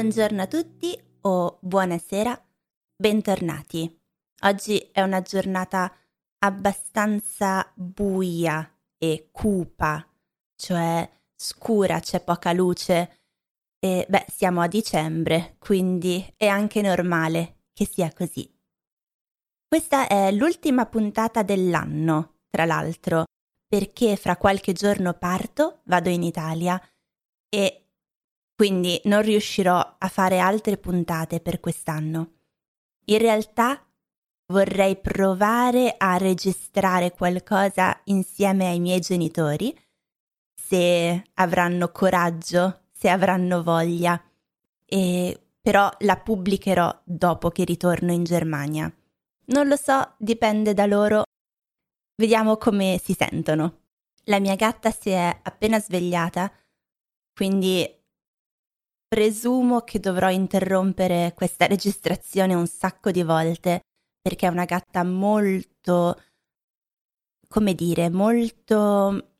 Buongiorno a tutti o buonasera, bentornati. Oggi è una giornata abbastanza buia e cupa, cioè scura, c'è poca luce e beh, siamo a dicembre, quindi è anche normale che sia così. Questa è l'ultima puntata dell'anno, tra l'altro, perché fra qualche giorno parto, vado in Italia e quindi non riuscirò a fare altre puntate per quest'anno. In realtà vorrei provare a registrare qualcosa insieme ai miei genitori, se avranno coraggio, se avranno voglia, e però la pubblicherò dopo che ritorno in Germania. Non lo so, dipende da loro. Vediamo come si sentono. La mia gatta si è appena svegliata, quindi Presumo che dovrò interrompere questa registrazione un sacco di volte perché è una gatta molto, come dire, molto...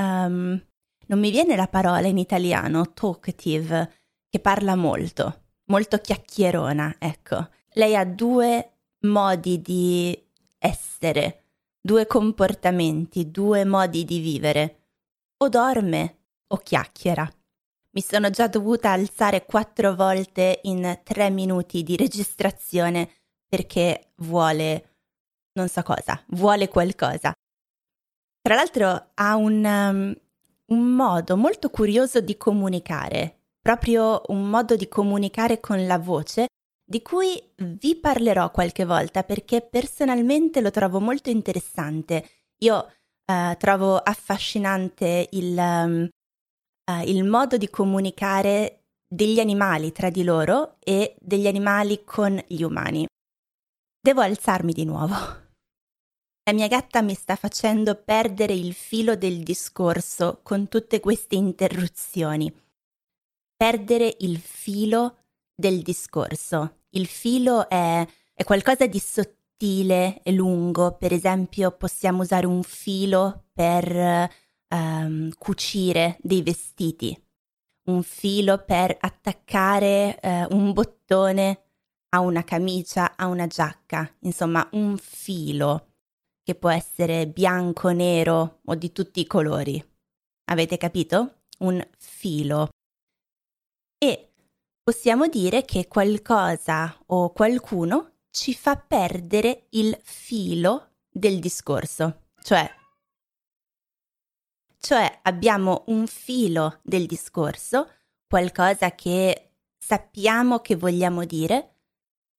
Um, non mi viene la parola in italiano, talkative, che parla molto, molto chiacchierona, ecco. Lei ha due modi di essere, due comportamenti, due modi di vivere. O dorme o chiacchiera. Mi sono già dovuta alzare quattro volte in tre minuti di registrazione perché vuole non so cosa, vuole qualcosa. Tra l'altro ha un, um, un modo molto curioso di comunicare, proprio un modo di comunicare con la voce di cui vi parlerò qualche volta perché personalmente lo trovo molto interessante. Io uh, trovo affascinante il, um, uh, il modo di comunicare degli animali tra di loro e degli animali con gli umani. Devo alzarmi di nuovo. La mia gatta mi sta facendo perdere il filo del discorso con tutte queste interruzioni. Perdere il filo del discorso. Il filo è, è qualcosa di sottile e lungo, per esempio possiamo usare un filo per um, cucire dei vestiti, un filo per attaccare uh, un bottone a una camicia, a una giacca, insomma un filo che può essere bianco, nero o di tutti i colori. Avete capito? Un filo. E possiamo dire che qualcosa o qualcuno ci fa perdere il filo del discorso, cioè cioè abbiamo un filo del discorso, qualcosa che sappiamo che vogliamo dire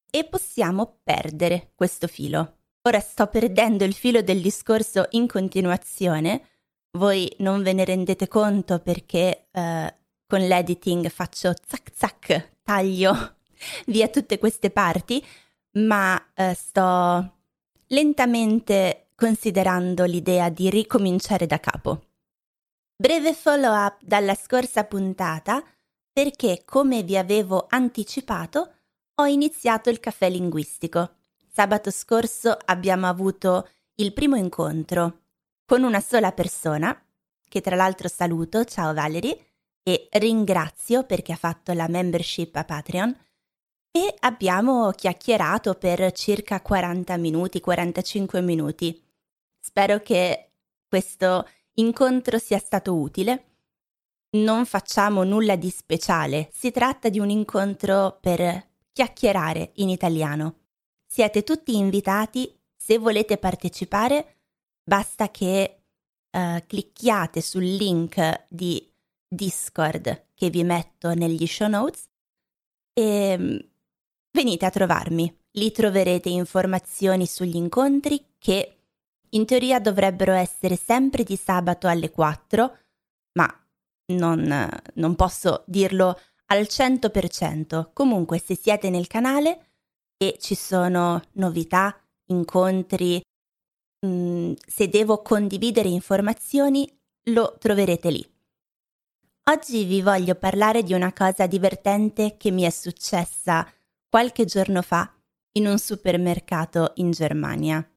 e possiamo perdere questo filo. Ora sto perdendo il filo del discorso in continuazione, voi non ve ne rendete conto perché eh, con l'editing faccio zac zac, taglio via tutte queste parti, ma eh, sto lentamente considerando l'idea di ricominciare da capo. Breve follow up dalla scorsa puntata perché, come vi avevo anticipato, ho iniziato il caffè linguistico. Sabato scorso abbiamo avuto il primo incontro con una sola persona, che tra l'altro saluto, ciao Valerie, e ringrazio perché ha fatto la membership a Patreon, e abbiamo chiacchierato per circa 40 minuti, 45 minuti. Spero che questo incontro sia stato utile. Non facciamo nulla di speciale, si tratta di un incontro per chiacchierare in italiano. Siete tutti invitati, se volete partecipare, basta che uh, clicchiate sul link di Discord che vi metto negli show notes e mm, venite a trovarmi. Lì troverete informazioni sugli incontri che in teoria dovrebbero essere sempre di sabato alle 4, ma non, non posso dirlo al 100%. Comunque, se siete nel canale e ci sono novità, incontri, mh, mm, se devo condividere informazioni, lo troverete lì. Oggi vi voglio parlare di una cosa divertente che mi è successa qualche giorno fa in un supermercato in Germania.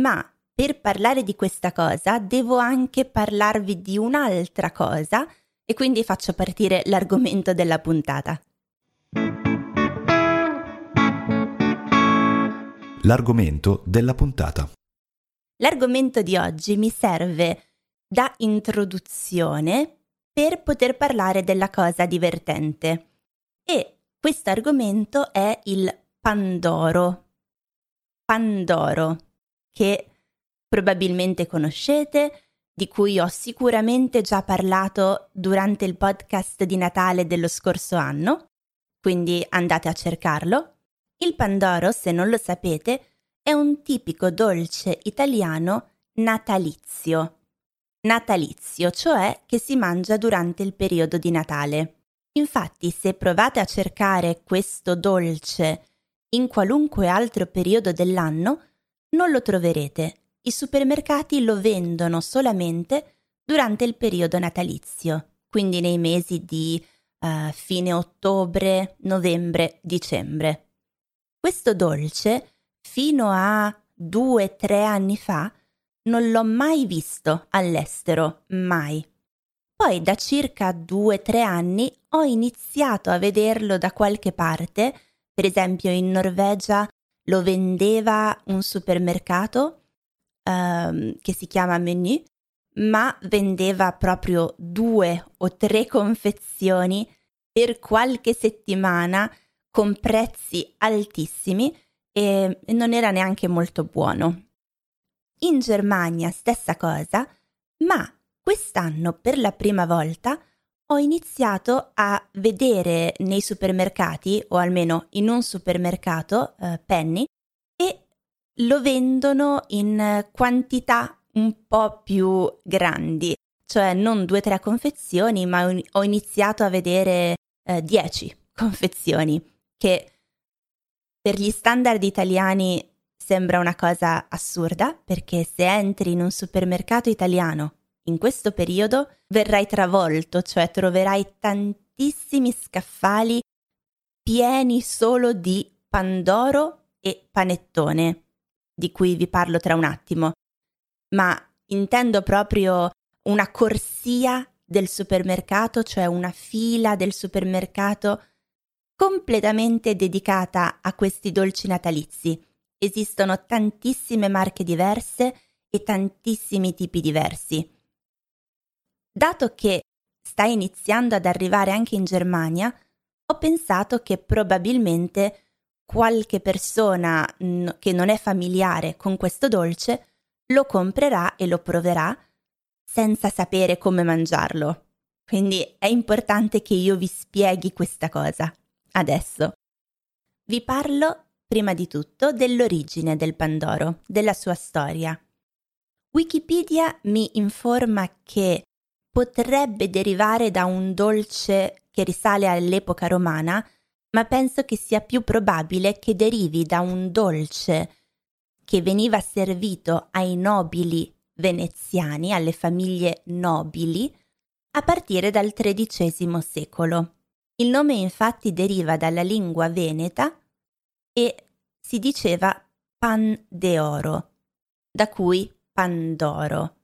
Ma per parlare di questa cosa devo anche parlarvi di un'altra cosa e quindi faccio partire l'argomento della puntata. L'argomento della puntata. L'argomento di oggi mi serve da introduzione per poter parlare della cosa divertente. E questo argomento è il Pandoro. Pandoro, che probabilmente conoscete, di cui ho sicuramente già parlato durante il podcast di Natale dello scorso anno, quindi andate a cercarlo. Il Pandoro, se non lo sapete, è un tipico dolce italiano natalizio. Natalizio, cioè che si mangia durante il periodo di Natale. Infatti, se provate a cercare questo dolce in qualunque altro periodo dell'anno, non lo troverete i supermercati lo vendono solamente durante il periodo natalizio, quindi nei mesi di uh, fine ottobre, novembre, dicembre. Questo dolce, fino a due o tre anni fa, non l'ho mai visto all'estero, mai. Poi da circa due o tre anni ho iniziato a vederlo da qualche parte, per esempio in Norvegia lo vendeva un supermercato um, che si chiama Menu, ma vendeva proprio due o tre confezioni per qualche settimana con prezzi altissimi e non era neanche molto buono. In Germania stessa cosa, ma quest'anno per la prima volta ho iniziato a vedere nei supermercati, o almeno in un supermercato, eh, Penny, lo vendono in quantità un po' più grandi, cioè non due o tre confezioni, ma ho iniziato a vedere eh, dieci confezioni, che per gli standard italiani sembra una cosa assurda, perché se entri in un supermercato italiano in questo periodo verrai travolto, cioè troverai tantissimi scaffali pieni solo di pandoro e panettone di cui vi parlo tra un attimo, ma intendo proprio una corsia del supermercato, cioè una fila del supermercato completamente dedicata a questi dolci natalizi. Esistono tantissime marche diverse e tantissimi tipi diversi. Dato che sta iniziando ad arrivare anche in Germania, ho pensato che probabilmente qualche persona n- che non è familiare con questo dolce lo comprerà e lo proverà senza sapere come mangiarlo. Quindi è importante che io vi spieghi questa cosa. Adesso vi parlo prima di tutto dell'origine del Pandoro, della sua storia. Wikipedia mi informa che potrebbe derivare da un dolce che risale all'epoca romana ma penso che sia più probabile che derivi da un dolce che veniva servito ai nobili veneziani, alle famiglie nobili, a partire dal XIII secolo. Il nome infatti deriva dalla lingua veneta e si diceva pan de da cui Pandoro.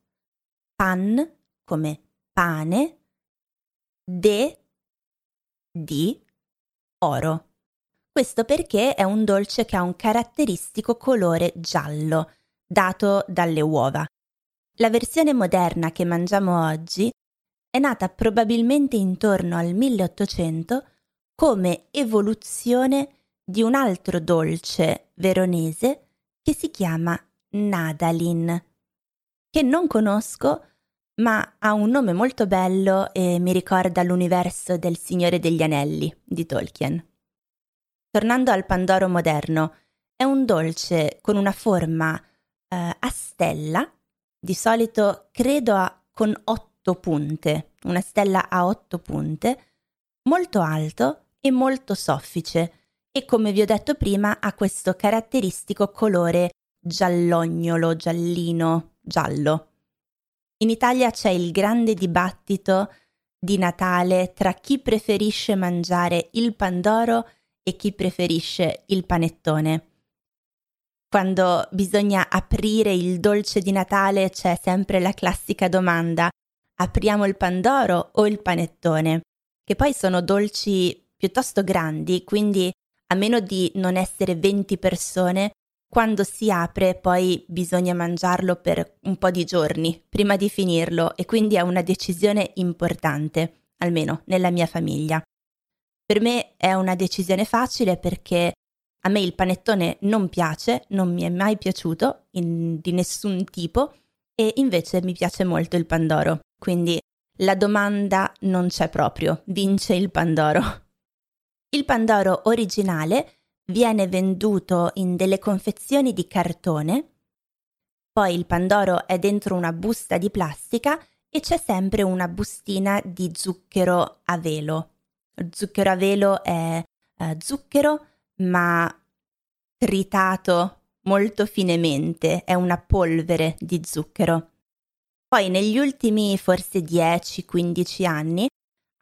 Pan come pane, de di oro. Questo perché è un dolce che ha un caratteristico colore giallo, dato dalle uova. La versione moderna che mangiamo oggi è nata probabilmente intorno al 1800 come evoluzione di un altro dolce veronese che si chiama Nadalin, che non conosco ma ha un nome molto bello e mi ricorda l'universo del Signore degli Anelli di Tolkien. Tornando al Pandoro moderno, è un dolce con una forma eh, a stella, di solito credo a, con otto punte, una stella a otto punte, molto alto e molto soffice e come vi ho detto prima ha questo caratteristico colore giallognolo, giallino, giallo. In Italia c'è il grande dibattito di Natale tra chi preferisce mangiare il pandoro e chi preferisce il panettone. Quando bisogna aprire il dolce di Natale c'è sempre la classica domanda apriamo il pandoro o il panettone, che poi sono dolci piuttosto grandi, quindi a meno di non essere 20 persone, quando si apre poi bisogna mangiarlo per un po' di giorni prima di finirlo e quindi è una decisione importante, almeno nella mia famiglia. Per me è una decisione facile perché a me il panettone non piace, non mi è mai piaciuto in, di nessun tipo e invece mi piace molto il pandoro. Quindi la domanda non c'è proprio, vince il pandoro. Il pandoro originale viene venduto in delle confezioni di cartone, poi il pandoro è dentro una busta di plastica e c'è sempre una bustina di zucchero a velo. Zucchero a velo è uh, zucchero ma tritato molto finemente, è una polvere di zucchero. Poi negli ultimi forse 10-15 anni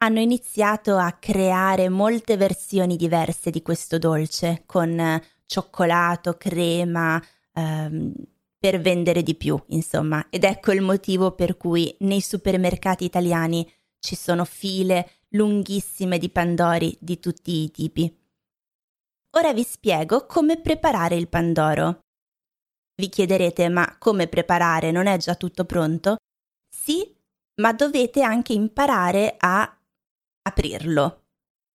hanno iniziato a creare molte versioni diverse di questo dolce con cioccolato, crema, ehm, per vendere di più, insomma. Ed ecco il motivo per cui nei supermercati italiani ci sono file lunghissime di pandori di tutti i tipi. Ora vi spiego come preparare il pandoro. Vi chiederete, ma come preparare? Non è già tutto pronto? Sì, ma dovete anche imparare a aprirlo.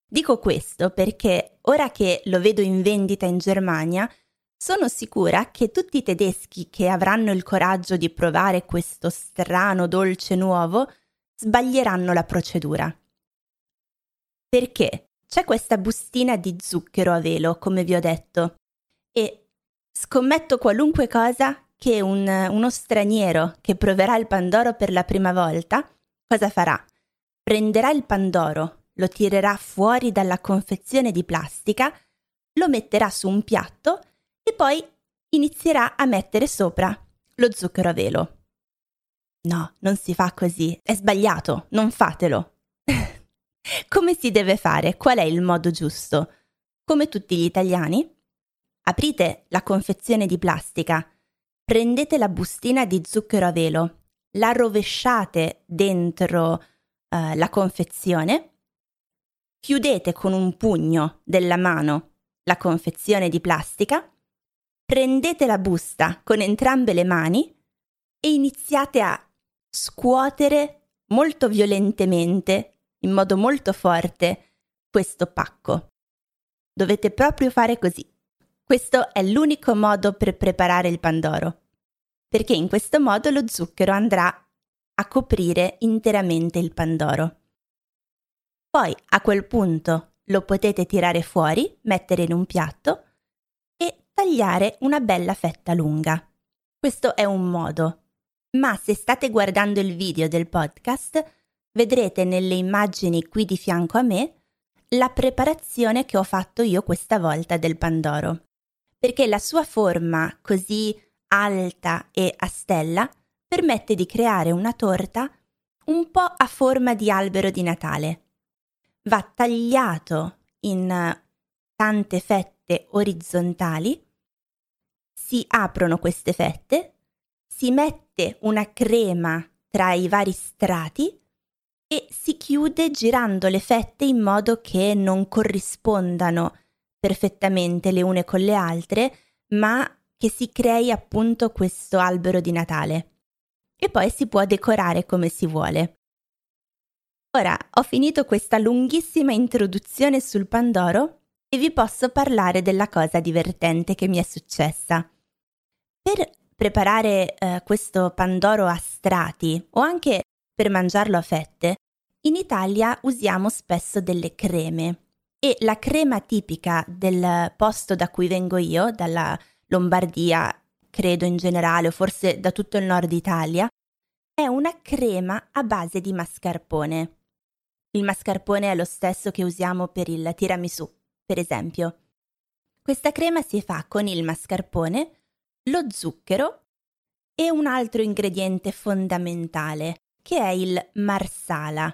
Dico questo perché ora che lo vedo in vendita in Germania, sono sicura che tutti i tedeschi che avranno il coraggio di provare questo strano dolce nuovo sbaglieranno la procedura. Perché c'è questa bustina di zucchero a velo, come vi ho detto, e scommetto qualunque cosa che un, uno straniero che proverà il Pandoro per la prima volta, cosa farà? Prenderà il Pandoro, lo tirerà fuori dalla confezione di plastica, lo metterà su un piatto e poi inizierà a mettere sopra lo zucchero a velo. No, non si fa così, è sbagliato, non fatelo. Come si deve fare? Qual è il modo giusto? Come tutti gli italiani? Aprite la confezione di plastica, prendete la bustina di zucchero a velo, la rovesciate dentro uh, la confezione, chiudete con un pugno della mano la confezione di plastica, prendete la busta con entrambe le mani e iniziate a scuotere molto violentemente in modo molto forte questo pacco. Dovete proprio fare così. Questo è l'unico modo per preparare il pandoro, perché in questo modo lo zucchero andrà a coprire interamente il pandoro. Poi a quel punto lo potete tirare fuori, mettere in un piatto e tagliare una bella fetta lunga. Questo è un modo, ma se state guardando il video del podcast vedrete nelle immagini qui di fianco a me la preparazione che ho fatto io questa volta del Pandoro, perché la sua forma così alta e a stella permette di creare una torta un po' a forma di albero di Natale. Va tagliato in tante fette orizzontali, si aprono queste fette, si mette una crema tra i vari strati e si chiude girando le fette in modo che non corrispondano perfettamente le une con le altre, ma che si crei appunto questo albero di Natale. E poi si può decorare come si vuole. Ora ho finito questa lunghissima introduzione sul Pandoro e vi posso parlare della cosa divertente che mi è successa. Per preparare eh, questo Pandoro a strati o anche per mangiarlo a fette, in Italia usiamo spesso delle creme e la crema tipica del posto da cui vengo io, dalla Lombardia, credo in generale, o forse da tutto il nord Italia, è una crema a base di mascarpone. Il mascarpone è lo stesso che usiamo per il tiramisù, per esempio. Questa crema si fa con il mascarpone, lo zucchero e un altro ingrediente fondamentale, che è il marsala.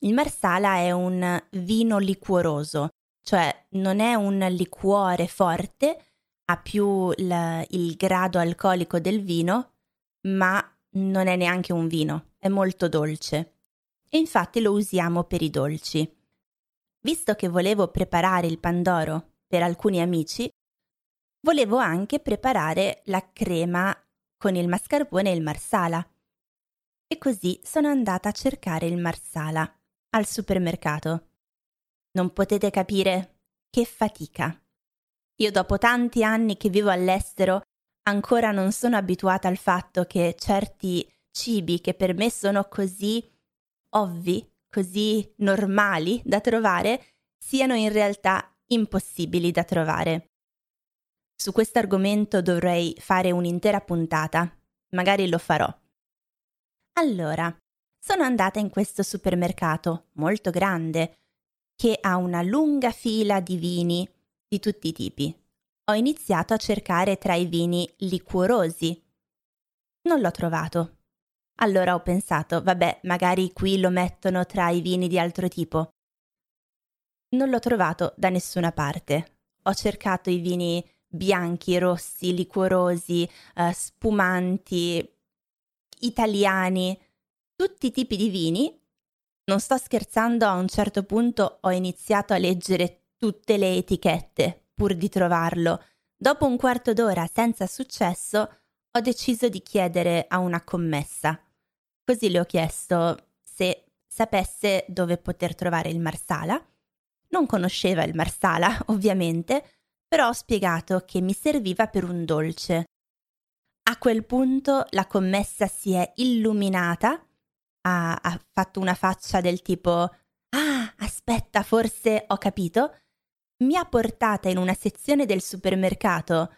Il marsala è un vino liquoroso, cioè non è un liquore forte, ha più il, il grado alcolico del vino, ma non è neanche un vino. è molto dolce e infatti lo usiamo per i dolci. Visto che volevo preparare il pandoro per alcuni amici, volevo anche preparare la crema con il mascarpone e il marsala. E così sono andata a cercare il marsala al supermercato. Non potete capire che fatica. Io dopo tanti anni che vivo all'estero ancora non sono abituata al fatto che certi cibi che per me sono così ovvi, così normali da trovare, siano in realtà impossibili da trovare. Su questo argomento dovrei fare un'intera puntata, magari lo farò. Allora, sono andata in questo supermercato molto grande che ha una lunga fila di vini di tutti i tipi. Ho iniziato a cercare tra i vini liquorosi. Non l'ho trovato. Allora ho pensato, vabbè, magari qui lo mettono tra i vini di altro tipo. Non l'ho trovato da nessuna parte. Ho cercato i vini bianchi, rossi, liquorosi, uh, spumanti, italiani, tutti i tipi di vini. Non sto scherzando, a un certo punto ho iniziato a leggere tutte le etichette pur di trovarlo. Dopo un quarto d'ora senza successo, ho deciso di chiedere a una commessa. Così le ho chiesto se sapesse dove poter trovare il Marsala. Non conosceva il Marsala, ovviamente, però ho spiegato che mi serviva per un dolce. A quel punto la commessa si è illuminata, ha, ha fatto una faccia del tipo Ah, aspetta, forse ho capito. Mi ha portata in una sezione del supermercato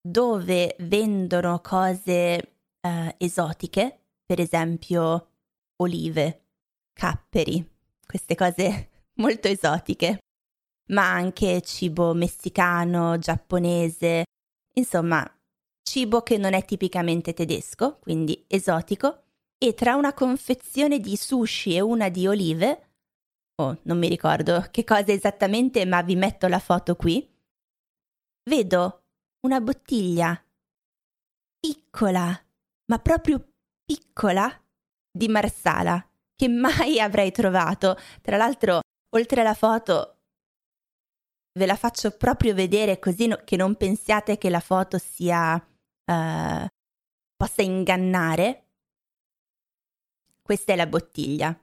dove vendono cose eh, esotiche, per esempio olive, capperi, queste cose molto esotiche ma anche cibo messicano, giapponese, insomma, cibo che non è tipicamente tedesco, quindi esotico, e tra una confezione di sushi e una di olive, oh, non mi ricordo che cosa esattamente, ma vi metto la foto qui, vedo una bottiglia piccola, ma proprio piccola, di Marsala, che mai avrei trovato. Tra l'altro, oltre alla foto, ve la faccio proprio vedere così no, che non pensiate che la foto sia uh, possa ingannare. Questa è la bottiglia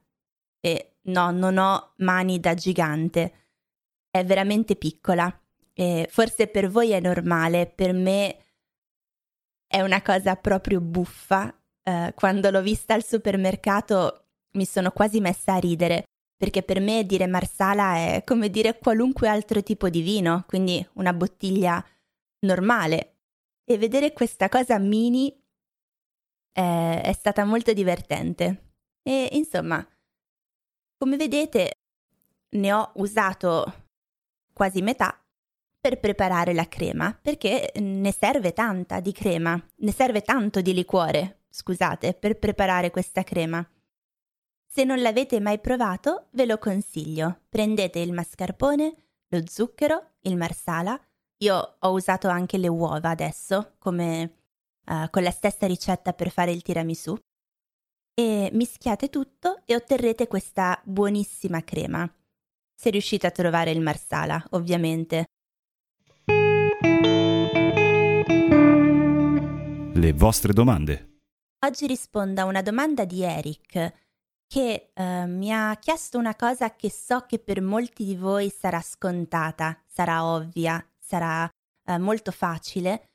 e no, non ho mani da gigante, è veramente piccola e forse per voi è normale, per me è una cosa proprio buffa. Uh, quando l'ho vista al supermercato mi sono quasi messa a ridere perché per me dire marsala è come dire qualunque altro tipo di vino, quindi una bottiglia normale. E vedere questa cosa mini è, è stata molto divertente. E insomma, come vedete, ne ho usato quasi metà per preparare la crema, perché ne serve tanta di crema, ne serve tanto di liquore, scusate, per preparare questa crema. Se non l'avete mai provato, ve lo consiglio. Prendete il mascarpone, lo zucchero, il marsala. Io ho usato anche le uova adesso, come uh, con la stessa ricetta per fare il tiramisù. E mischiate tutto e otterrete questa buonissima crema. Se riuscite a trovare il marsala, ovviamente. Le vostre domande. Oggi rispondo a una domanda di Eric che eh, mi ha chiesto una cosa che so che per molti di voi sarà scontata, sarà ovvia, sarà eh, molto facile,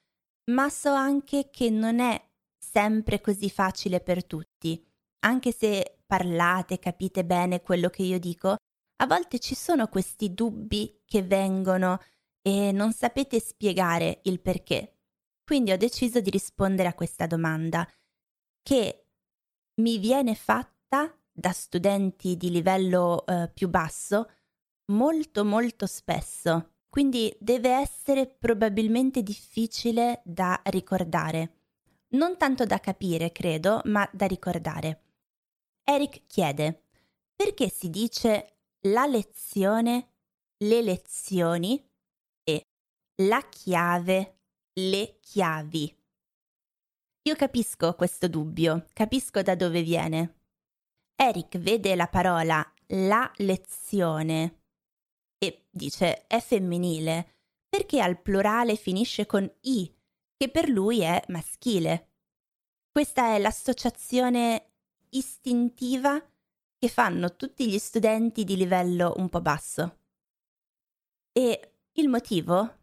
ma so anche che non è sempre così facile per tutti. Anche se parlate, capite bene quello che io dico, a volte ci sono questi dubbi che vengono e non sapete spiegare il perché. Quindi ho deciso di rispondere a questa domanda che mi viene fatta da studenti di livello eh, più basso molto molto spesso, quindi deve essere probabilmente difficile da ricordare. Non tanto da capire, credo, ma da ricordare. Eric chiede, perché si dice la lezione, le lezioni e la chiave, le chiavi? Io capisco questo dubbio, capisco da dove viene, Eric vede la parola la lezione e dice è femminile perché al plurale finisce con i, che per lui è maschile. Questa è l'associazione istintiva che fanno tutti gli studenti di livello un po' basso. E il motivo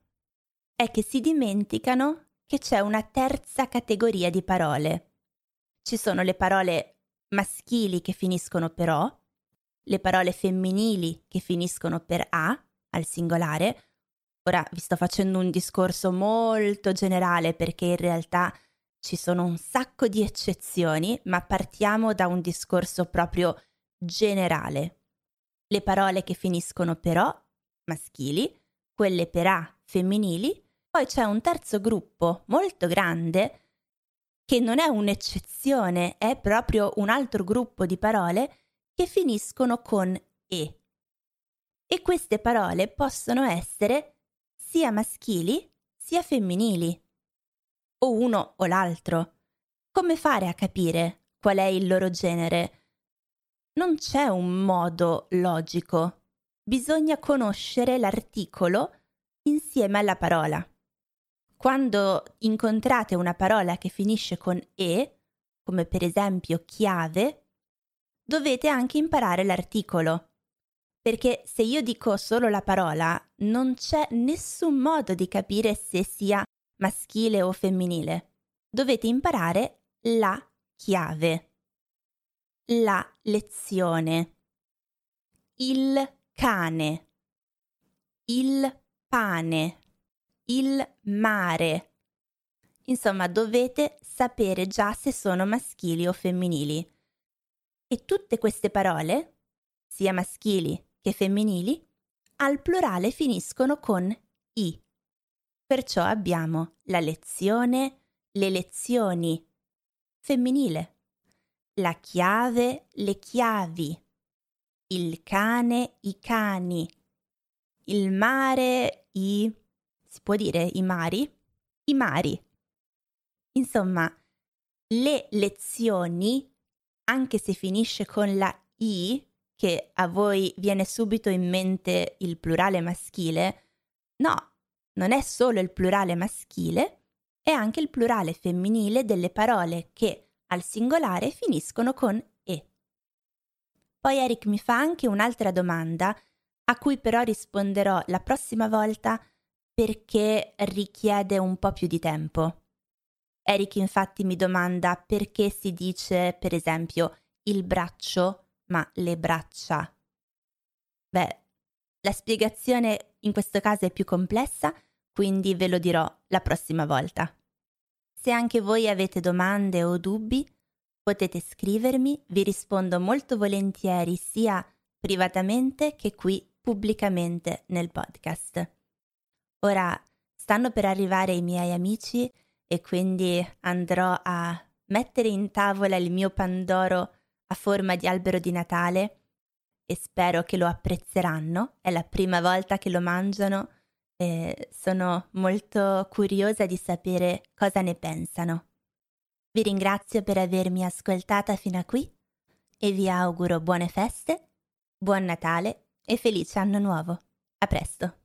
è che si dimenticano che c'è una terza categoria di parole. Ci sono le parole maschili che finiscono per O, le parole femminili che finiscono per A al singolare. Ora vi sto facendo un discorso molto generale perché in realtà ci sono un sacco di eccezioni, ma partiamo da un discorso proprio generale. Le parole che finiscono per O, maschili, quelle per A, femminili, poi c'è un terzo gruppo molto grande che non è un'eccezione, è proprio un altro gruppo di parole che finiscono con E. E queste parole possono essere sia maschili sia femminili, o uno o l'altro. Come fare a capire qual è il loro genere? Non c'è un modo logico. Bisogna conoscere l'articolo insieme alla parola. Quando incontrate una parola che finisce con e, come per esempio chiave, dovete anche imparare l'articolo. Perché se io dico solo la parola, non c'è nessun modo di capire se sia maschile o femminile. Dovete imparare la chiave, la lezione, il cane, il pane il mare. Insomma, dovete sapere già se sono maschili o femminili. E tutte queste parole, sia maschili che femminili, al plurale finiscono con i. Perciò abbiamo la lezione, le lezioni, femminile, la chiave, le chiavi, il cane, i cani, il mare, i si può dire i mari? I mari. Insomma, le lezioni, anche se finisce con la i, che a voi viene subito in mente il plurale maschile, no, non è solo il plurale maschile, è anche il plurale femminile delle parole che al singolare finiscono con e. Poi Eric mi fa anche un'altra domanda, a cui però risponderò la prossima volta perché richiede un po' più di tempo. Eric infatti mi domanda perché si dice, per esempio, il braccio, ma le braccia. Beh, la spiegazione in questo caso è più complessa, quindi ve lo dirò la prossima volta. Se anche voi avete domande o dubbi, potete scrivermi, vi rispondo molto volentieri sia privatamente che qui pubblicamente nel podcast. Ora stanno per arrivare i miei amici e quindi andrò a mettere in tavola il mio pandoro a forma di albero di Natale e spero che lo apprezzeranno. È la prima volta che lo mangiano e sono molto curiosa di sapere cosa ne pensano. Vi ringrazio per avermi ascoltata fino a qui e vi auguro buone feste, buon Natale e felice anno nuovo. A presto!